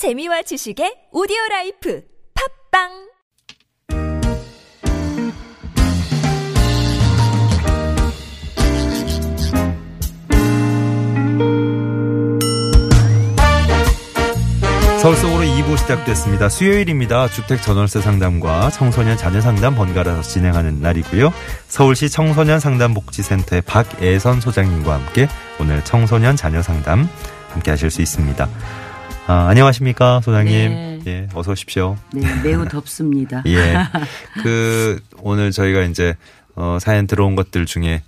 재미와 지식의 오디오 life 팟빵 서울 속으로 2부 시작됐습니다. 수요일입니다. 주택 전월세 상담과 청소년 자녀 상담 번갈아서 진행하는 날이고요. 서울시 청소년 상담 복지센터의 박애선 소장님과 함께 오늘 청소년 자녀 상담 함께 하실 수 있습니다. 아, 안녕하십니까, 소장님. 네. 예, 어서 오십시오. 네, 매우 덥습니다. 예. 그, 오늘 저희가 이제, 어, 사연 들어온 것들 중에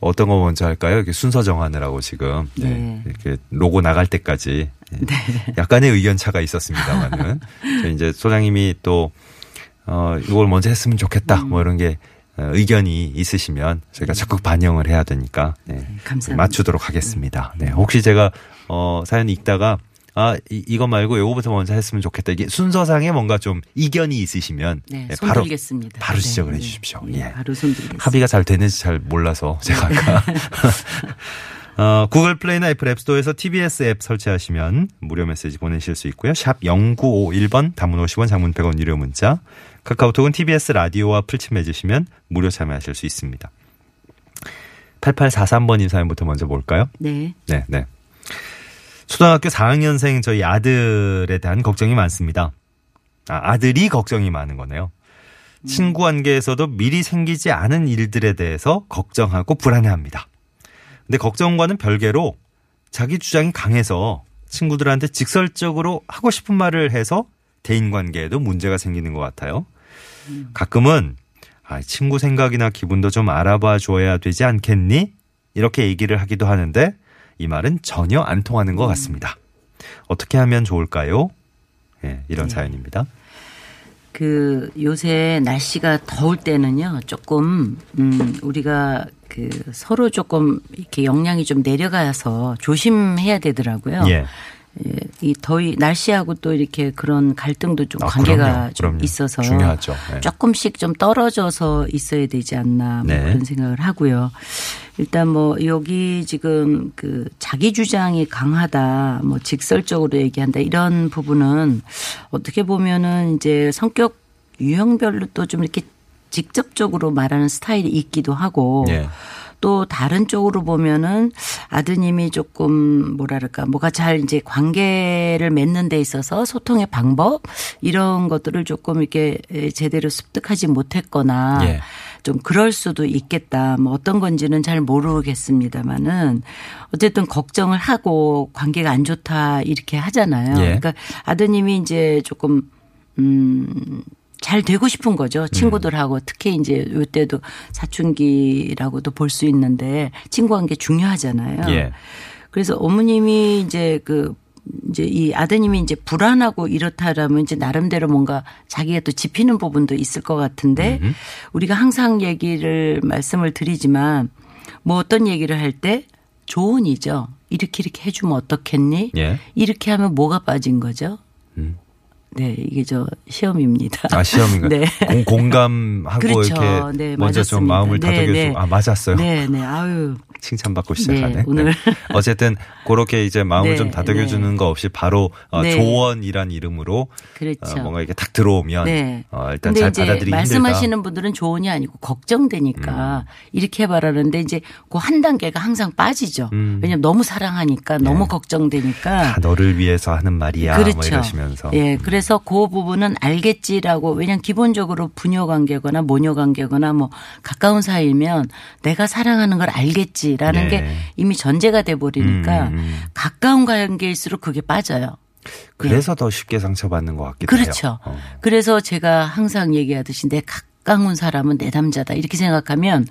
어떤 거 먼저 할까요? 이렇게 순서 정하느라고 지금. 네. 네. 이렇게 로고 나갈 때까지. 예. 네. 약간의 의견 차가 있었습니다만은. 저희 이제 소장님이 또, 어, 이걸 먼저 했으면 좋겠다. 뭐 이런 게 어, 의견이 있으시면 저희가 적극 반영을 해야 되니까. 네. 감사합니다. 맞추도록 하겠습니다. 네. 혹시 제가, 어, 사연 읽다가 아, 이, 이거 말고 요거부터 먼저 했으면 좋겠다. 이게 순서상에 뭔가 좀 이견이 있으시면 네, 네, 손 바로 들겠습니다. 바로 네, 지적을 네. 해 주십시오. 네, 예. 바로 손 들겠습니다. 합의가 잘 되는지 잘 몰라서 제가 아까 어, 구글 플레이나 애플 앱스토어에서 TBS 앱 설치하시면 무료 메시지 보내실 수 있고요. 샵 0951번 단문 50원 장문 100원 유료 문자 카카오톡은 TBS 라디오와 풀침 맺으시면 무료 참여하실 수 있습니다. 8843번님 사연부터 먼저 볼까요? 네. 네, 네. 초등학교 4학년생 저희 아들에 대한 걱정이 많습니다. 아, 아들이 걱정이 많은 거네요. 친구 관계에서도 미리 생기지 않은 일들에 대해서 걱정하고 불안해합니다. 근데 걱정과는 별개로 자기 주장이 강해서 친구들한테 직설적으로 하고 싶은 말을 해서 대인 관계에도 문제가 생기는 것 같아요. 가끔은 아, 친구 생각이나 기분도 좀 알아봐 줘야 되지 않겠니? 이렇게 얘기를 하기도 하는데 이 말은 전혀 안 통하는 것 같습니다. 어떻게 하면 좋을까요? 예, 이런 사연입니다. 그 요새 날씨가 더울 때는요. 조금 음 우리가 그 서로 조금 이렇게 영향이 좀 내려가서 조심해야 되더라고요. 예. 예, 이 더위 날씨하고 또 이렇게 그런 갈등도 좀 아, 관계가 그럼요, 좀 그럼요. 있어서 중요하죠. 네. 조금씩 좀 떨어져서 있어야 되지 않나 뭐 네. 그런 생각을 하고요. 일단 뭐 여기 지금 그 자기 주장이 강하다, 뭐 직설적으로 얘기한다 이런 부분은 어떻게 보면은 이제 성격 유형별로 또 좀 이렇게 직접적으로 말하는 스타일이 있기도 하고 예. 또 다른 쪽으로 보면은 아드님이 조금 뭐랄까 뭐가 잘 이제 관계를 맺는 데 있어서 소통의 방법 이런 것들을 조금 이렇게 제대로 습득하지 못했거나 예. 좀 그럴 수도 있겠다. 뭐 어떤 건지는 잘 모르겠습니다만은 어쨌든 걱정을 하고 관계가 안 좋다 이렇게 하잖아요. 예. 그러니까 아드님이 이제 조금 음. 잘 되고 싶은 거죠. 친구들하고 특히 이제 요때도 사춘기라고도 볼 수 있는데 친구 관계 중요하잖아요. 예. 그래서 어머님이 이제 그 이제 이 아드님이 이제 불안하고 이렇다라면 이제 나름대로 뭔가 자기가 또 짚히는 부분도 있을 것 같은데 우리가 항상 얘기를 말씀을 드리지만 뭐 어떤 얘기를 할 때 조언이죠. 이렇게 이렇게 해주면 어떻겠니? 예. 이렇게 하면 뭐가 빠진 거죠? 음. 네, 이게 저 시험입니다. 아, 시험인가요? 네. 공, 공감하고 그렇죠. 이렇게 네, 먼저 좀 맞았습니다. 마음을 네, 다독여주고 네. 아, 맞았어요. 네, 네. 아유. 칭찬받고 시작하네. 네, 오늘. 어쨌든 그렇게 이제 마음을 네, 좀 다독여 주는 거 없이 바로 어, 네. 조언이란 이름으로 그렇죠. 어, 뭔가 이렇게 딱 들어오면 네. 어, 일단 잘 받아들이기 말씀하시는 힘들다. 분들은 조언이 아니고 걱정되니까 음. 이렇게 해봐라는데 이제 그 한 단계가 항상 빠지죠. 음. 왜냐면 너무 사랑하니까 너무 걱정되니까. 다 너를 위해서 하는 말이야. 그렇죠. 뭐 이러시면서. 예, 그래 서 그 부분은 알겠지라고 왜냐면 기본적으로 부녀 관계거나 모녀 관계거나 뭐 가까운 사이면 내가 사랑하는 걸 알겠지라는 네. 게 이미 전제가 돼 버리니까 음, 음. 가까운 관계일수록 그게 빠져요. 그래서 더 쉽게 상처받는 것 같기도 그렇죠. 해요. 어. 그래서 제가 항상 얘기하듯이 내 가까운 사람은 내 남자다 이렇게 생각하면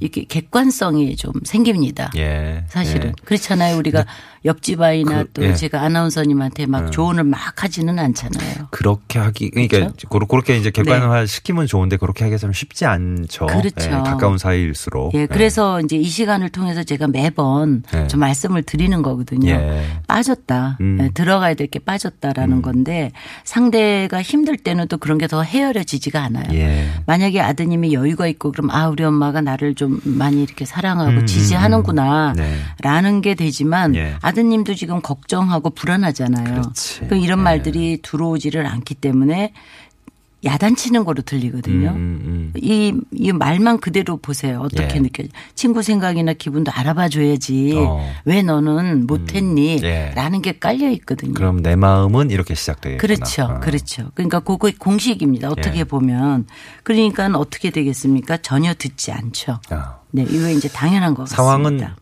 이렇게 객관성이 좀 생깁니다. 음. 예. 사실은 예. 그렇잖아요. 우리가 옆집 아이나 그, 또 예. 제가 아나운서님한테 막 조언을 막 하지는 않잖아요. 그렇게 하기 그러니까 그렇죠? 그렇게 이제 객관화 시키면 좋은데 그렇게 하기가 좀 쉽지 않죠. 그렇죠. 예, 가까운 사이일수록. 예, 그래서 이제 이 시간을 통해서 제가 매번 네. 좀 말씀을 드리는 거거든요. 예. 빠졌다. 음. 예, 들어가야 될 게 빠졌다라는 건데 상대가 힘들 때는 또 그런 게 더 헤아려지지가 않아요. 예. 만약에 아드님이 여유가 있고 그럼 아 우리 엄마가 나를 좀 많이 이렇게 사랑하고 음, 지지하는구나 음, 네. 라는 게 되지만 예. 아드님도 지금 걱정하고 불안하잖아요. 그렇지. 그럼 이런 네. 말들이 들어오지를 않기 때문에 야단치는 거로 들리거든요. 음, 음. 이, 이 말만 그대로 보세요. 어떻게 예. 느껴져. 친구 생각이나 기분도 알아봐 줘야지. 어. 왜 너는 못했니? 예. 라는 게 깔려 있거든요. 그럼 내 마음은 이렇게 시작되겠구나. 그렇죠. 어. 그렇죠. 그러니까 그거 공식입니다. 어떻게 예. 보면. 그러니까 어떻게 되겠습니까? 전혀 듣지 않죠. 아. 네. 이거 이제 당연한 것 상황은 같습니다. 이게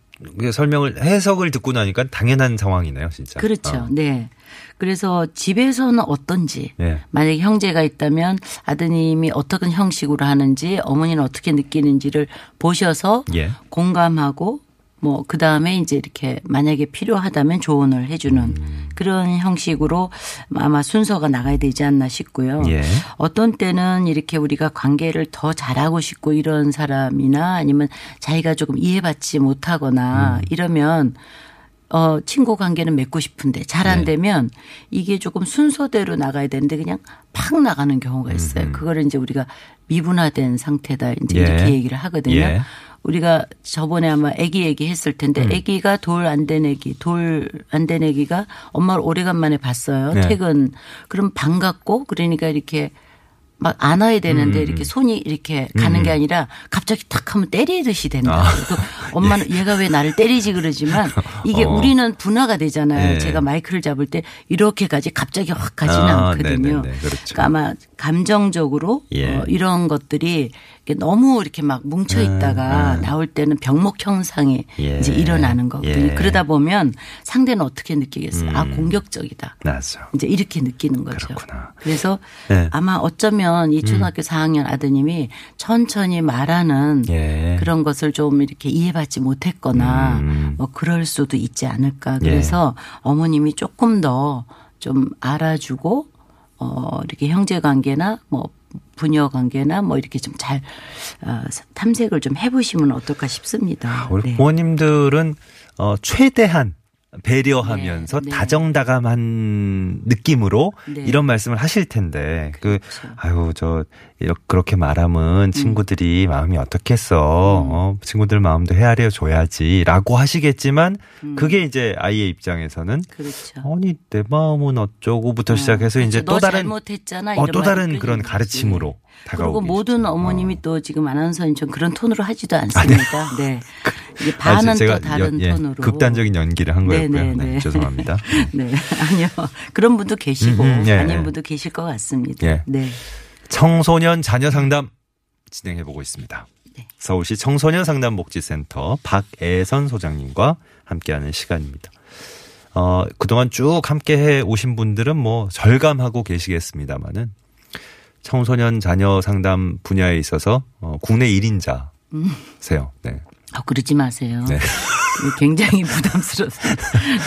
설명을 해석을 듣고 나니까 당연한 상황이네요, 진짜. 그렇죠. 어. 네. 그래서 집에서는 어떤지 예. 만약에 형제가 있다면 아드님이 어떤 형식으로 하는지 어머니는 어떻게 느끼는지를 보셔서 예. 공감하고 뭐 그 다음에 이제 이렇게 만약에 필요하다면 조언을 해주는 음. 그런 형식으로 아마 순서가 나가야 되지 않나 싶고요. 예. 어떤 때는 이렇게 우리가 관계를 더 잘하고 싶고 이런 사람이나 아니면 자기가 조금 이해받지 못하거나 음. 이러면 어, 친구 관계는 맺고 싶은데 잘안 네. 되면 이게 조금 순서대로 나가야 되는데 그냥 팍 나가는 경우가 있어요. 그거를 이제 우리가 미분화된 상태다 이제 예. 이렇게 얘기를 하거든요. 예. 우리가 저번에 아마 아기 얘기 했을 텐데 음. 아기가 돌 안 된 아기, 돌 안 된 아기가 엄마를 오래간만에 봤어요. 네. 퇴근. 그럼 반갑고 그러니까 이렇게 막 안아야 음, 되는데 이렇게 손이 이렇게 가는 게 아니라 갑자기 탁 하면 때리듯이 된다. 아. 그 엄마는 얘가 왜 나를 때리지 그러지만 이게 어. 우리는 분화가 되잖아요. 네. 제가 마이크를 잡을 때 이렇게까지 갑자기 확 가지는 아, 않거든요. 네네네. 그렇죠. 그러니까 아마 감정적으로 예. 어, 이런 것들이 너무 이렇게 막 뭉쳐 있다가 나올 때는 병목 형상이 음, 예. 이제 일어나는 거거든요. 예. 그러다 보면 상대는 어떻게 느끼겠어요? 아 공격적이다. 맞아. 이제 이렇게 느끼는 거죠. 음. 그렇구나. 그래서 네. 아마 어쩌면 이 초등학교 4학년 아드님이 천천히 말하는 예. 그런 것을 좀 이렇게 이해받지 못했거나 음. 뭐 그럴 수도 있지 않을까. 그래서 어머님이 조금 더 좀 알아주고 어 이렇게 형제 관계나 뭐 부녀 관계나 뭐 이렇게 좀잘 어, 탐색을 좀 해보시면 어떨까 싶습니다. 우리 네. 부모님들은 어, 최대한 배려하면서 네, 네. 다정다감한 느낌으로 네. 이런 말씀을 하실 텐데 그 그렇죠. 아유 저 이렇게 그렇게 말하면 친구들이 마음이 어떻겠어 어, 친구들 마음도 헤아려 줘야지라고 하시겠지만 그게 이제 아이의 입장에서는 그렇죠. 아니 내 마음은 어쩌고부터 시작해서 그렇죠. 이제 너또 다른 잘못했잖아. 어, 또 다른 그런. 가르침으로 다가오고 모든. 어머님이 어. 또 지금 아나운서님처럼 그런 톤으로 하지도 않습니다. 네. 이게 아, 반은 제가 또 다른 연- 예, 톤으로. 극단적인 연기를 한 거였고요. 네, 네, 네, 네. 죄송합니다. 네. 아니요. 그런 분도 계시고 음, 음, 예, 아닌 예. 분도 계실 것 같습니다. 예. 네. 청소년 자녀 상담 진행해 보고 있습니다. 네. 서울시 청소년 상담 복지센터 박애선 소장님과 함께하는 시간입니다. 어, 그동안 쭉 함께 해 오신 분들은 뭐 절감하고 계시겠습니다만은 청소년 자녀 상담 분야에 있어서 어, 국내 1인자세요. 네. 아, 그러지 마세요. 네. 굉장히 부담스러워요.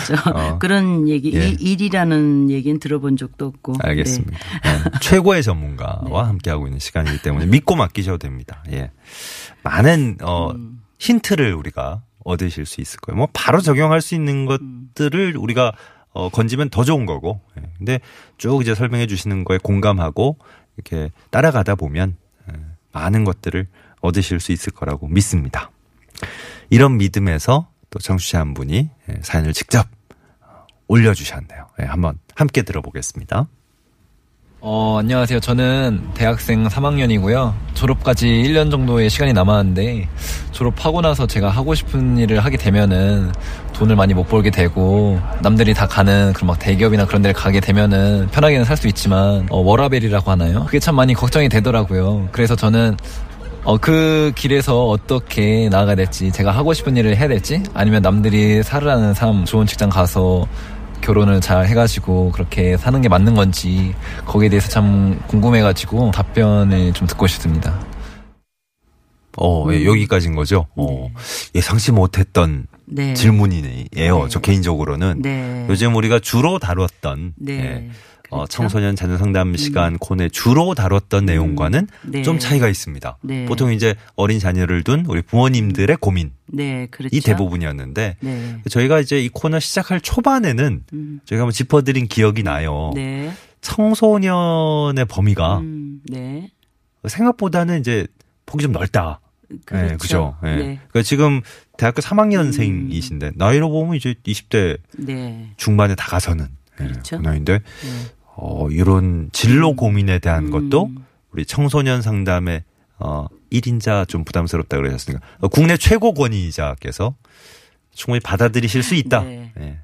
저 어. 그런 얘기 예. 일- 일이라는 얘기는 들어본 적도 없고. 알겠습니다. 네. 최고의 전문가와 네. 함께 하고 있는 시간이기 때문에 믿고 맡기셔도 됩니다. 예. 많은, 어, 음. 힌트를 우리가 얻으실 수 있을 거예요. 뭐 바로 적용할 수 있는 음. 것들을 우리가 어, 건지면 더 좋은 거고. 예. 근데 쭉 이제 설명해 주시는 거에 공감하고 이렇게 따라가다 보면 예, 많은 것들을 얻으실 수 있을 거라고 믿습니다. 이런 믿음에서 또 청취자 한 분이 예, 사연을 직접 어, 올려주셨네요. 예, 한번 함께 들어보겠습니다. 어, 안녕하세요. 저는 대학생 3학년이고요. 졸업까지 1년 정도의 시간이 남았는데, 졸업하고 나서 제가 하고 싶은 일을 하게 되면은 돈을 많이 못 벌게 되고, 남들이 다 가는 그런 막 대기업이나 그런 데를 가게 되면은 편하게는 살 수 있지만, 어, 워라벨이라고 하나요? 그게 참 많이 걱정이 되더라고요. 그래서 저는 어, 그 길에서 어떻게 나아가야 될지, 제가 하고 싶은 일을 해야 될지, 아니면 남들이 살으라는 삶, 좋은 직장 가서 결혼을 잘 해가지고 그렇게 사는 게 맞는 건지, 거기에 대해서 참 궁금해가지고 답변을 좀 듣고 싶습니다. 어, 예, 여기까지인 거죠. 어, 예상치 못했던 네. 질문이에요. 네. 저 개인적으로는. 네. 요즘 우리가 주로 다뤘던 네. 예, 어, 그렇죠. 음. 청소년 자녀 상담 시간 코너에 주로 다뤘던 내용과는 네. 좀 차이가 있습니다. 네. 보통 이제 어린 자녀를 둔 우리 부모님들의 고민이 네, 그렇죠. 대부분이었는데 네. 저희가 이제 이 코너 시작할 초반에는 음. 저희가 한번 짚어드린 기억이 나요. 네. 청소년의 범위가 음, 네. 생각보다는 이제 폭이 좀 넓다. 그렇죠. 네, 그죠. 예. 네. 그러니까 지금 대학교 3학년생이신데 나이로 보면 이제 20대 네. 중반에 다 가서는 예, 그렇죠. 나이인데 네. 어, 이런 진로 음. 고민에 대한 것도 우리 청소년 상담의 어, 1인자 좀 부담스럽다 그러셨으니까 어, 국내 최고 권위자께서 충분히 받아들이실 수 있다. 네. 예.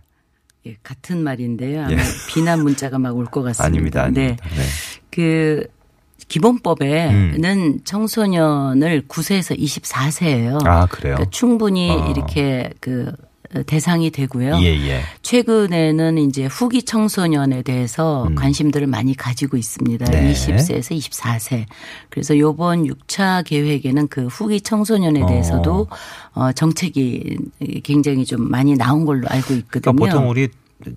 예, 같은 말인데요. 아마 예. 비난 문자가 막 올 것 같습니다. 아닙니다. 네. 아닙니다. 네. 그 기본법에는 음. 청소년을 9세에서 24세예요. 아, 그래요? 그러니까 충분히 어. 이렇게 그 대상이 되고요. 예, 예. 최근에는 이제 후기 청소년에 대해서 음. 관심들을 많이 가지고 있습니다. 네. 20세에서 24세. 그래서 요번 6차 계획에는 그 후기 청소년에 어. 대해서도 어 정책이 굉장히 좀 많이 나온 걸로 알고 있거든요. 그러니까 보통 우리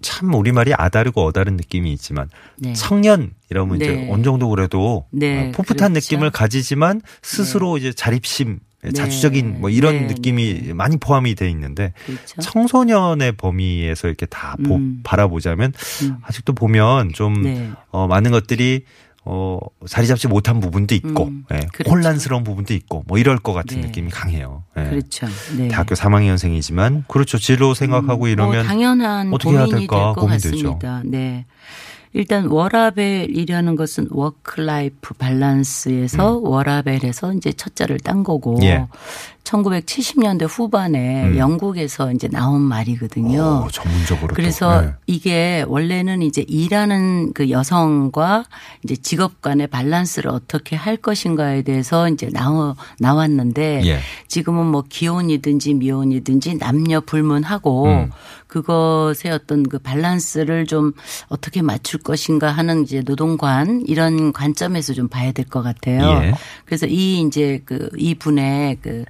참 우리말이 아다르고 어다른 느낌이 있지만 네. 청년 이러면 네. 이제 어느 정도 그래도 네, 어, 풋풋한 그렇죠. 느낌을 가지지만 스스로 이제 자립심 자주적인 뭐 이런 네, 느낌이 네. 많이 포함이 돼 있는데 그렇죠. 청소년의 범위에서 이렇게 다 보- 음. 바라보자면 음. 아직도 보면 좀 네. 어, 많은 것들이 어, 자리 잡지 못한 부분도 있고 음, 예, 그렇죠. 혼란스러운 부분도 있고 뭐 이럴 것 같은 네. 느낌이 강해요. 예. 그렇죠. 네. 대학교 3학년생이지만 그렇죠. 진로 생각하고 이러면 뭐 당연한 어떻게 해야 될까 고민되죠. 네. 일단 워라밸이라는 것은 work life balance에서 워라밸에서 이제 첫자를 딴 거고 음. 예. 1970년대 후반에 음. 영국에서 이제 나온 말이거든요. 오, 전문적으로 또. 그래서 네. 이게 원래는 이제 일하는 그 여성과 이제 직업 간의 밸런스를 어떻게 할 것인가에 대해서 이제 나와 나왔는데 예. 지금은 뭐 기혼이든지 미혼이든지 남녀 불문하고 음. 그것의 어떤 그 밸런스를 좀 어떻게 맞출 것인가 하는 이제 노동관 이런 관점에서 좀 봐야 될 것 같아요. 예. 그래서 이 이제 그 이분의 그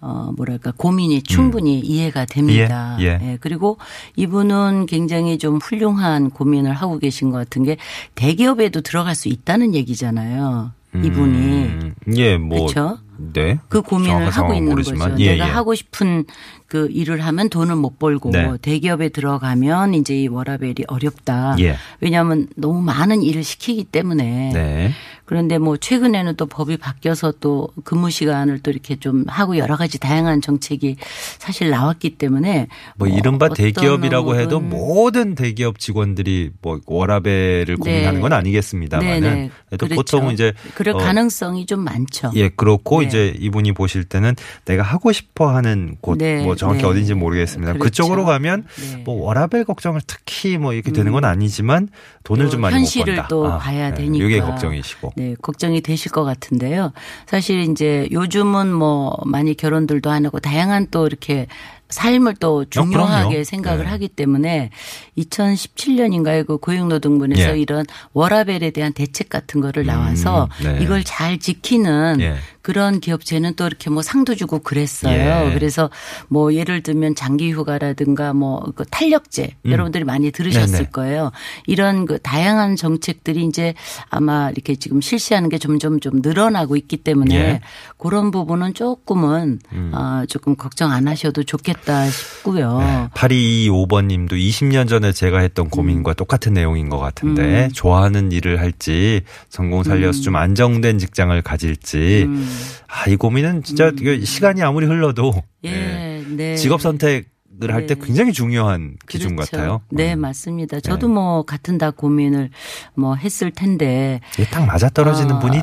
어, 뭐랄까, 고민이 충분히 이해가 됩니다. 음. 예, 예. 그리고 이분은 굉장히 좀 훌륭한 고민을 하고 계신 것 같은 게 대기업에도 들어갈 수 있다는 얘기잖아요. 이분이. 음, 예, 뭐 그쵸? 네. 그 고민을 하고 있는 모르지만. 거죠. 예, 내가 예. 하고 싶은 그 일을 하면 돈을 못 벌고 네. 대기업에 들어가면 이제 이 워라벨이 어렵다. 예. 왜냐하면 너무 많은 일을 시키기 때문에. 네. 그런데 뭐 최근에는 또 법이 바뀌어서 또 근무 시간을 또 이렇게 좀 하고 여러 가지 다양한 정책이 사실 나왔기 때문에 뭐 어, 이른바 대기업이라고 해도 모든 대기업 직원들이 뭐 워라벨을 고민하는 건 아니겠습니다만은. 또 그렇죠. 보통 이제 그럴 어, 가능성이 좀 많죠. 예, 그렇고 네. 이제 이분이 보실 때는 내가 하고 싶어 하는 곳, 네, 뭐 정확히 네. 어딘지 모르겠습니다. 그렇죠. 그쪽으로 가면 네. 뭐 워라벨 걱정을 특히 뭐 이렇게 되는 건 아니지만 돈을 또좀 많이 현실을 못 번다. 또 봐야 되니까. 이게 걱정이시고. 네, 걱정이 되실 것 같은데요. 사실 이제 요즘은 뭐 많이 결혼들도 안 하고 다양한 또 이렇게 삶을 또 중요하게 그럼요. 생각을 네. 하기 때문에 2017년인가요? 그 고용노동부에서 예. 이런 워라벨에 대한 대책 같은 거를 나와서 음, 네. 이걸 잘 지키는 예. 그런 기업체는 또 이렇게 뭐 상도 주고 그랬어요. 예. 그래서 뭐 예를 들면 장기 휴가라든가 뭐 그 탄력제 여러분들이 많이 들으셨을 음. 네네. 거예요. 이런 그 다양한 정책들이 이제 아마 이렇게 지금 실시하는 게 점점 좀 늘어나고 있기 때문에 예. 그런 부분은 조금은 음. 아 조금 걱정 안 하셔도 좋겠다 싶고요. 네. 8225번 님도 20년 전에 제가 했던 음. 고민과 똑같은 내용인 것 같은데 좋아하는 일을 할지 전공 살려서 좀 안정된 직장을 가질지 음. 아, 이 고민은 진짜 이거 시간이 아무리 흘러도 예, 예, 네. 직업 선택 을 할때 네. 굉장히 중요한 기준 그렇죠. 같아요. 네, 음. 맞습니다. 저도 뭐 같은 다 고민을 뭐 했을 텐데 이게 딱 맞아 떨어지는 아, 분이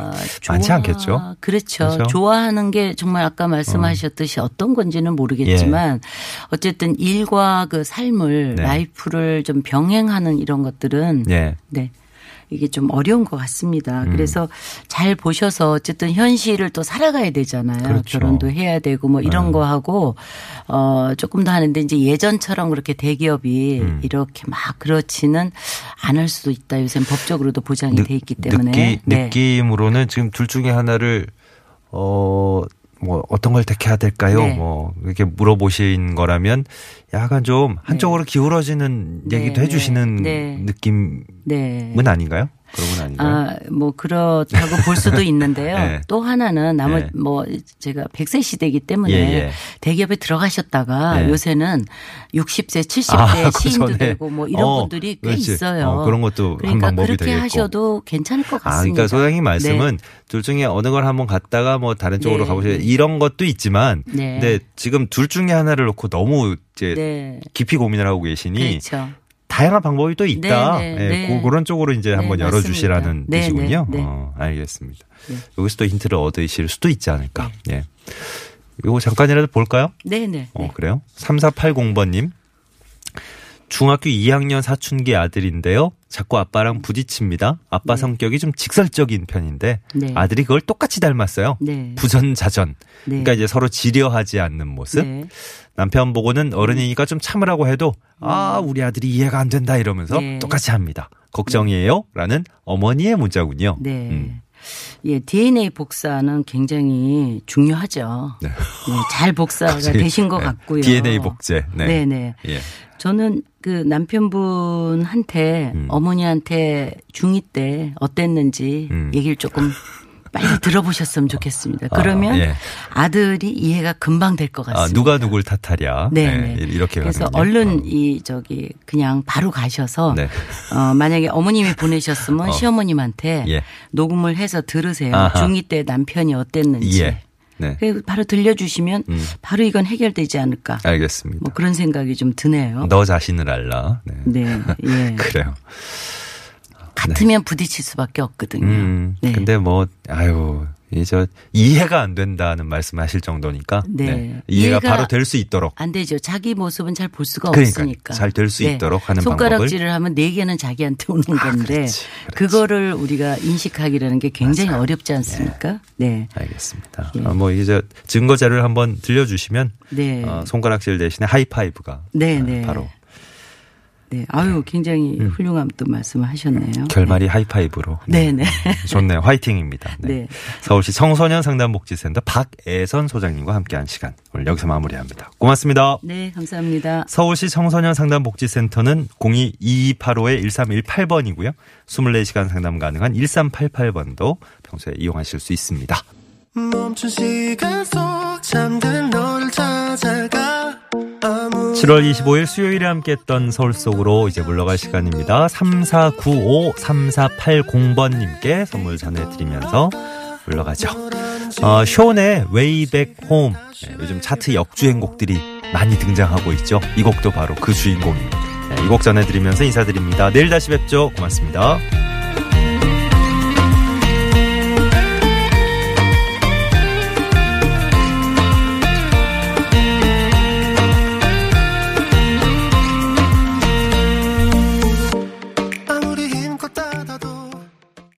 많지 좋아- 않겠죠? 그렇죠. 그렇죠? 좋아하는 게 정말 아까 말씀하셨듯이 어. 떤 건지는 모르겠지만 어쨌든 일과 그 삶을 네. 라이프를 좀 병행하는 이런 것들은 예. 네. 이게 좀 어려운 것 같습니다. 음. 그래서 잘 보셔서 어쨌든 현실을 또 살아가야 되잖아요. 그렇죠. 결혼도 해야 되고 뭐 이런 네. 거 하고 어 조금 더 하는데 이제 예전처럼 그렇게 대기업이 음. 이렇게 막 그렇지는 않을 수도 있다. 요새 법적으로도 보장이 돼 있기 때문에 느끼, 네. 느낌으로는 지금 둘 중에 하나를 어, 뭐 어떤 걸 택해야 될까요? 네. 뭐 이렇게 물어보신 거라면 약간 좀 한쪽으로 기울어지는 네, 얘기도 네, 해주시는 네. 느낌은 네. 아닌가요? 그런 건 아닌가요? 아, 뭐 그렇다고 볼 수도 있는데요. 네. 또 하나는 나머 네. 뭐 제가 100세 시대이기 때문에 예, 예. 대기업에 들어가셨다가 네. 요새는 60세, 70대 아, 그 시인도 전에. 되고 뭐 이런 어, 분들이 꽤 그렇지. 있어요. 어, 그런 것도 한 그러니까 그렇게 되겠고. 하셔도 괜찮을 것 같습니다. 아, 그러니까 소장님 말씀은 네. 둘 중에 어느 걸 한번 갔다가 뭐 다른 쪽으로 네. 가보세요. 이런 것도 있지만, 네. 근데 지금 둘 중에 하나를 놓고 너무 이제 네. 깊이 고민을 하고 계시니 그렇죠. 다양한 방법이 또 있다. 네, 네, 예, 네. 그, 그런 쪽으로 이제 네, 한번 열어주시라는. 네, 뜻이군요. 네, 네. 어, 알겠습니다. 네. 여기서 또 힌트를 얻으실 수도 있지 않을까. 예. 이거 잠깐이라도 볼까요? 네, 네. 어, 네. 그래요? 3480번님. 중학교 2학년 사춘기 아들인데요. 자꾸 아빠랑 부딪힙니다. 아빠 성격이 좀 직설적인 편인데 네. 아들이 그걸 똑같이 닮았어요. 네. 부전자전. 네. 그러니까 이제 서로 지려하지 않는 모습. 네. 남편 보고는 어른이니까 좀 참으라고 해도 아 우리 아들이 이해가 안 된다 이러면서 네. 똑같이 합니다. 걱정이에요?라는 어머니의 문자군요. 네. 음. 예, DNA 복사는 굉장히 중요하죠. 네. 네, 잘 복사가 되신 것 네. 같고요. DNA 복제. 네. 네, 네. 예. 저는 그 남편분한테 음. 어머니한테 중2 때 어땠는지 음. 얘기를 조금 빨리 들어보셨으면 좋겠습니다. 그러면 예. 아들이 이해가 금방 될 것 같습니다. 아, 누가 누굴 탓하랴. 네, 네. 이렇게 그래서 가는군요. 얼른 어. 이 저기 그냥 바로 가셔서 네. 어 만약에 어머님이 보내셨으면 어. 시어머님한테 예. 녹음을 해서 들으세요. 아하. 중2 때 남편이 어땠는지. 예. 네. 그리고 바로 들려주시면 음. 바로 이건 해결되지 않을까. 알겠습니다. 뭐 그런 생각이 좀 드네요. 너 자신을 알라. 네. 네, 예. 그래요. 같으면 부딪힐 수밖에 없거든요. 음. 네. 근데 뭐 아유, 이저 이해가 안 된다는 말씀하실 정도니까 네. 이해가, 이해가 바로 될 수 있도록 안 되죠. 자기 모습은 잘 볼 수가 그러니까 없으니까. 잘 될수 있도록 하는 손가락질을 하면 네 개는 자기한테 오는 건데 그렇지, 그렇지. 그거를 우리가 인식하기라는 게 굉장히 어렵지 않습니까? 네. 알겠습니다. 예. 어, 뭐 이제 증거 자료를 한번 들려주시면 네. 어, 손가락질 대신에 하이파이브가 네, 어, 네. 바로 네. 아유, 굉장히 음. 훌륭한 또 말씀을 하셨네요. 결말이 하이파이브로. 네, 네. 좋네요. 화이팅입니다. 네. 네. 서울시 청소년 상담복지센터 박애선 소장님과 함께한 시간 오늘 여기서 마무리합니다. 고맙습니다. 네, 감사합니다. 서울시 청소년 상담복지센터는 022285-1318번이고요. 24시간 상담 가능한 1388번도 평소에 이용하실 수 있습니다. 멈춘 시간 속 잠든 너를 찾아가 7월 25일 수요일에 함께했던 서울 속으로 이제 물러갈 시간입니다. 3495-3480번님께 선물 전해드리면서 물러가죠. 어, Way Back Home. 네, 요즘 차트 역주행 곡들이 많이 등장하고 있죠. 이 곡도 바로 그 주인공입니다. 네, 이곡 전해드리면서 인사드립니다. 내일 다시 뵙죠. 고맙습니다.